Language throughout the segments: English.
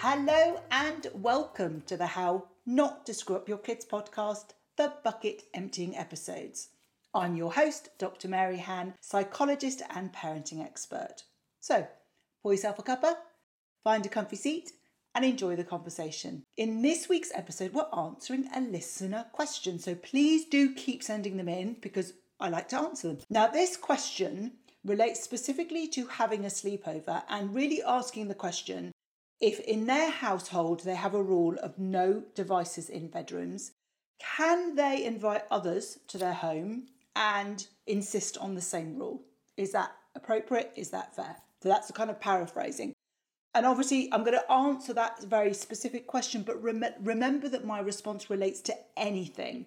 Hello and welcome to the How Not to Screw Up Your Kids podcast, the Bucket Emptying Episodes. I'm your host, Dr. Maryhan, psychologist and parenting expert. So, pour yourself a cuppa, find a comfy seat, and enjoy the conversation. In this week's episode, we're answering a listener question. So please do keep sending them in because I like to answer them. Now, this question relates specifically to having a sleepover and really asking the question if in their household they have a rule of no devices in bedrooms, can they invite others to their home and insist on the same rule? Is that appropriate? Is that fair? So that's the kind of paraphrasing. And obviously, I'm going to answer that very specific question, but rem- remember that my response relates to anything.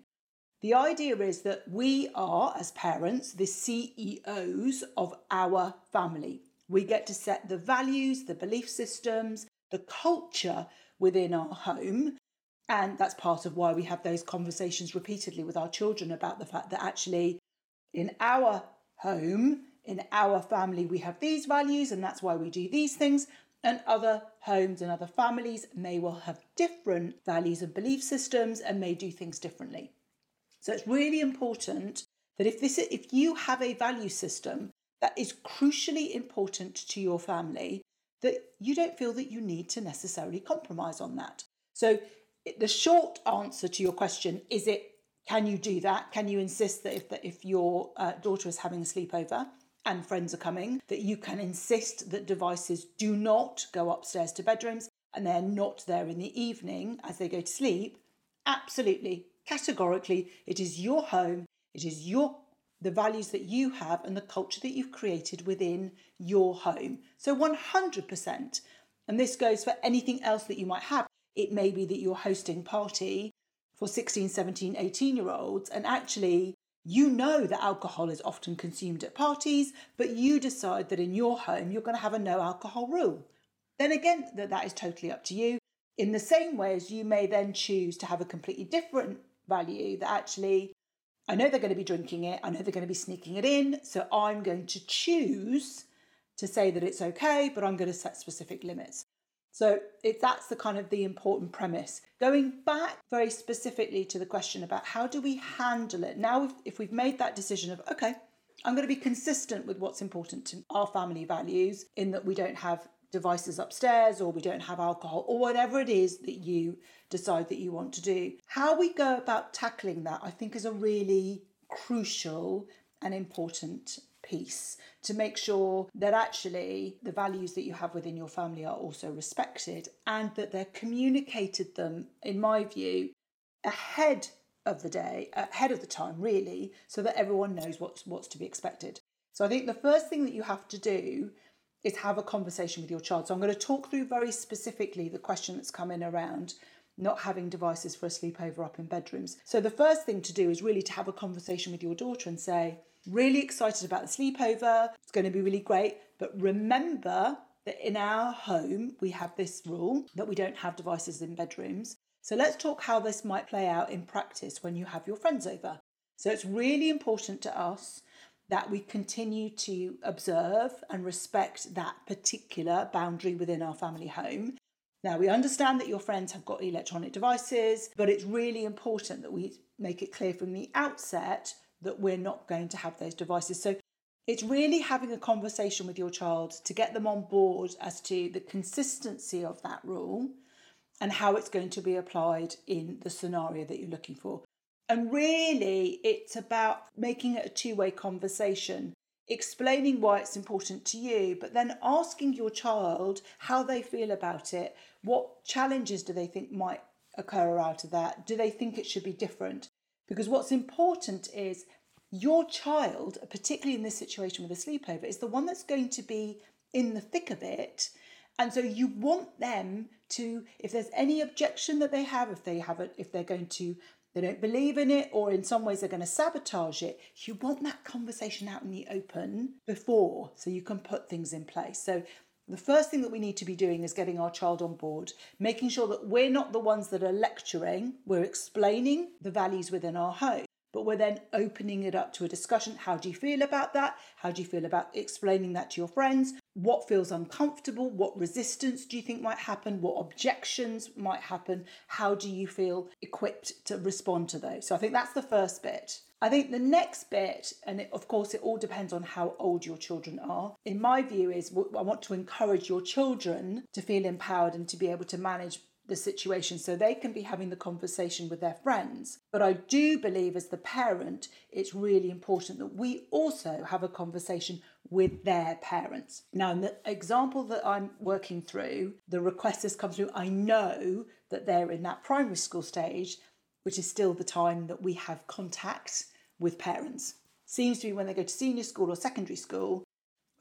The idea is that we are, as parents, the CEOs of our family. We get to set the values, the belief systems, the culture within our home. And that's part of why we have those conversations repeatedly with our children about the fact that actually, in our home, in our family, we have these values, and that's why we do these things. And other homes and other families may well have different values and belief systems and may do things differently. So it's really important that if this if you have a value system that is crucially important to your family, that you don't feel that you need to necessarily compromise on that. So the short answer to your question is it can you do that? Can you insist that if that if your uh, daughter is having a sleepover and friends are coming, that you can insist that devices do not go upstairs to bedrooms and they're not there in the evening as they go to sleep? Absolutely, categorically, it is your home, it is your the values that you have and the culture that you've created within your home. So 100%. And this goes for anything else that you might have. It may be that you're hosting party for 16, 17, 18 year olds and actually you know that alcohol is often consumed at parties, but you decide that in your home you're going to have a no alcohol rule. Then again, that, that is totally up to you. In the same way as you may then choose to have a completely different value that actually I know they're going to be drinking it, I know they're going to be sneaking it in, so I'm going to choose to say that it's okay, but I'm going to set specific limits. So it, that's the kind of the important premise. Going back very specifically to the question about how do we handle it now, if, if we've made that decision of okay, I'm going to be consistent with what's important to our family values in that we don't have devices upstairs or we don't have alcohol or whatever it is that you decide that you want to do. How we go about tackling that, I think, is a really crucial and important piece to make sure that actually the values that you have within your family are also respected and that they're communicated them, in my view, ahead of the day, ahead of the time, really, so that everyone knows what's what's to be expected. So I think the first thing that you have to do is have a conversation with your child. So I'm going to talk through very specifically the question that's come in around not having devices for a sleepover up in bedrooms. So the first thing to do is really to have a conversation with your daughter and say, really excited about the sleepover. It's going to be really great, but remember that in our home we have this rule that we don't have devices in bedrooms. So let's talk how this might play out in practice when you have your friends over. So it's really important to us that we continue to observe and respect that particular boundary within our family home. Now, we understand that your friends have got electronic devices, but it's really important that we make it clear from the outset that we're not going to have those devices. So it's really having a conversation with your child to get them on board as to the consistency of that rule and how it's going to be applied in the scenario that you're looking for. And really, it's about making it a two way conversation, explaining why it's important to you, but then asking your child how they feel about it. What challenges do they think might occur out of that? Do they think it should be different? Because what's important is your child, particularly in this situation with a sleepover, is the one that's going to be in the thick of it. And so you want them to, if there's any objection that they have, if they have it, if they're going to they don't believe in it, or in some ways they're going to sabotage it. You want that conversation out in the open before so you can put things in place. So, the first thing that we need to be doing is getting our child on board, making sure that we're not the ones that are lecturing, we're explaining the values within our home. But we're then opening it up to a discussion. How do you feel about that? How do you feel about explaining that to your friends? what feels uncomfortable, what resistance do you think might happen, what objections might happen, how do you feel equipped to respond to those? So I think that's the first bit. I think the next bit, and it, of course, it all depends on how old your children are. In my view, is I want to encourage your children to feel empowered and to be able to manage the situation so they can be having the conversation with their friends. But I do believe, as the parent, it's really important that we also have a conversation with their parents. Now, in the example that I'm working through, the request has come through. I know that they're in that primary school stage, which is still the time that we have contact with parents. Seems to be when they go to senior school or secondary school,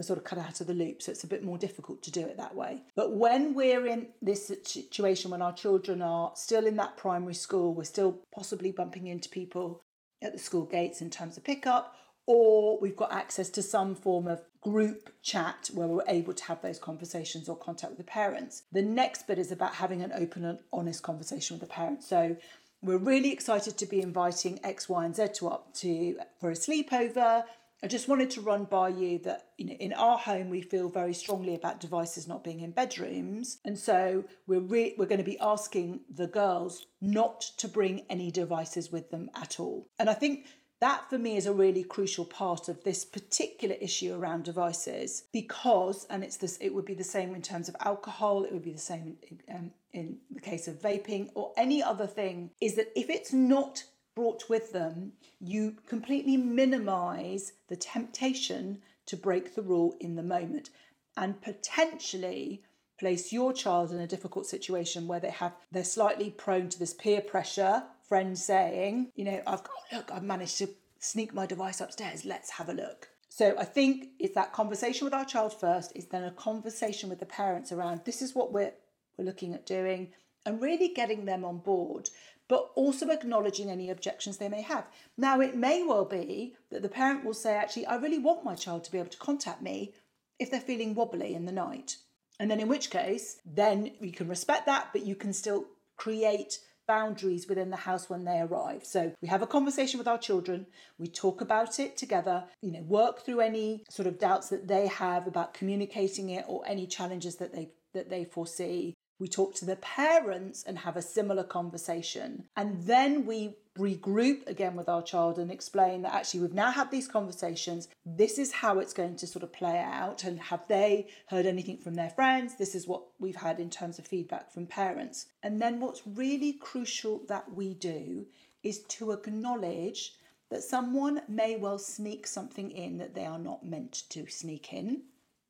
we're sort of cut out of the loop, so it's a bit more difficult to do it that way. But when we're in this situation, when our children are still in that primary school, we're still possibly bumping into people at the school gates in terms of pickup, or we've got access to some form of group chat where we're able to have those conversations or contact with the parents. The next bit is about having an open and honest conversation with the parents. So we're really excited to be inviting X, Y, and Z to up to for a sleepover. I just wanted to run by you that you know in our home we feel very strongly about devices not being in bedrooms, and so we're re- we're going to be asking the girls not to bring any devices with them at all. And I think that for me is a really crucial part of this particular issue around devices because, and it's this, it would be the same in terms of alcohol, it would be the same in, um, in the case of vaping or any other thing, is that if it's not brought with them, you completely minimize the temptation to break the rule in the moment and potentially place your child in a difficult situation where they have they're slightly prone to this peer pressure friend saying, you know, I've got, look, I've managed to sneak my device upstairs, let's have a look. So I think it's that conversation with our child first, is then a conversation with the parents around this is what we're we're looking at doing and really getting them on board, but also acknowledging any objections they may have. Now it may well be that the parent will say, actually, I really want my child to be able to contact me if they're feeling wobbly in the night. And then in which case, then you can respect that, but you can still create boundaries within the house when they arrive. So we have a conversation with our children, we talk about it together, you know, work through any sort of doubts that they have about communicating it or any challenges that they that they foresee. We talk to the parents and have a similar conversation. And then we regroup again with our child and explain that actually we've now had these conversations. This is how it's going to sort of play out. And have they heard anything from their friends? This is what we've had in terms of feedback from parents. And then what's really crucial that we do is to acknowledge that someone may well sneak something in that they are not meant to sneak in.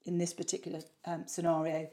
In this particular um, scenario,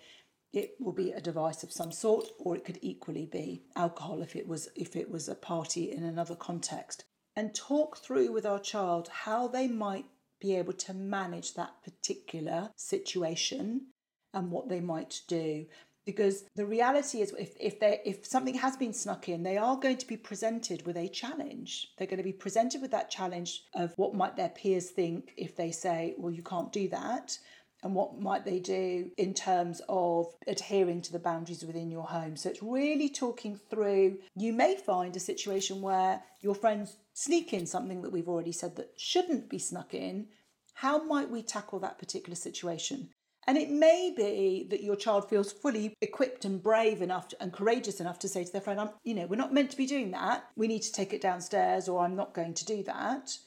it will be a device of some sort or it could equally be alcohol if it was if it was a party in another context. And talk through with our child how they might be able to manage that particular situation and what they might do. Because the reality is if, if they if something has been snuck in they are going to be presented with a challenge. They're going to be presented with that challenge of what might their peers think if they say well you can't do that and what might they do in terms of adhering to the boundaries within your home. So it's really talking through. You may find a situation where your friends sneak in something that we've already said that shouldn't be snuck in. How might we tackle that particular situation? And it may be that your child feels fully equipped and brave enough and courageous enough to say to their friend, I'm, you know, we're not meant to be doing that. We need to take it downstairs, or I'm not going to do that.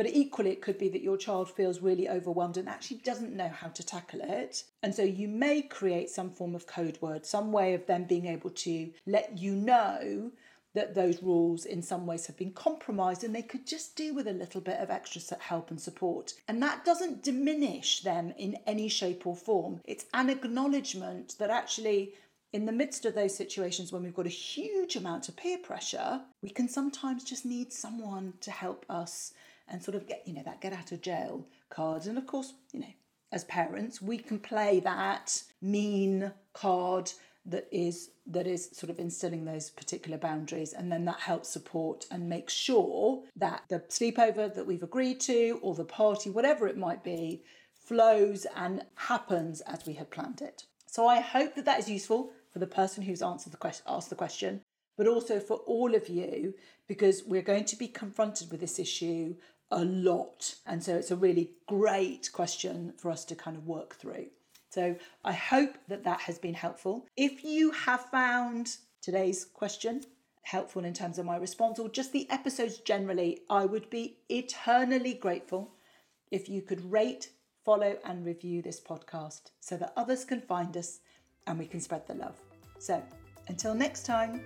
But equally, it could be that your child feels really overwhelmed and actually doesn't know how to tackle it. And so you may create some form of code word, some way of them being able to let you know that those rules in some ways have been compromised and they could just do with a little bit of extra help and support. And that doesn't diminish them in any shape or form. It's an acknowledgement that actually in the midst of those situations when we've got a huge amount of peer pressure, we can sometimes just need someone to help us and sort of get, you know, that get out of jail cards. And of course, you know, as parents, we can play that mean card that is that is sort of instilling those particular boundaries and then that helps support and make sure that the sleepover that we've agreed to or the party whatever it might be flows and happens as we had planned it so i hope that that is useful for the person who's answered the question asked the question but also for all of you because we're going to be confronted with this issue a lot. And so it's a really great question for us to kind of work through. So I hope that that has been helpful. If you have found today's question helpful in terms of my response or just the episodes generally, I would be eternally grateful if you could rate, follow, and review this podcast so that others can find us and we can spread the love. So until next time.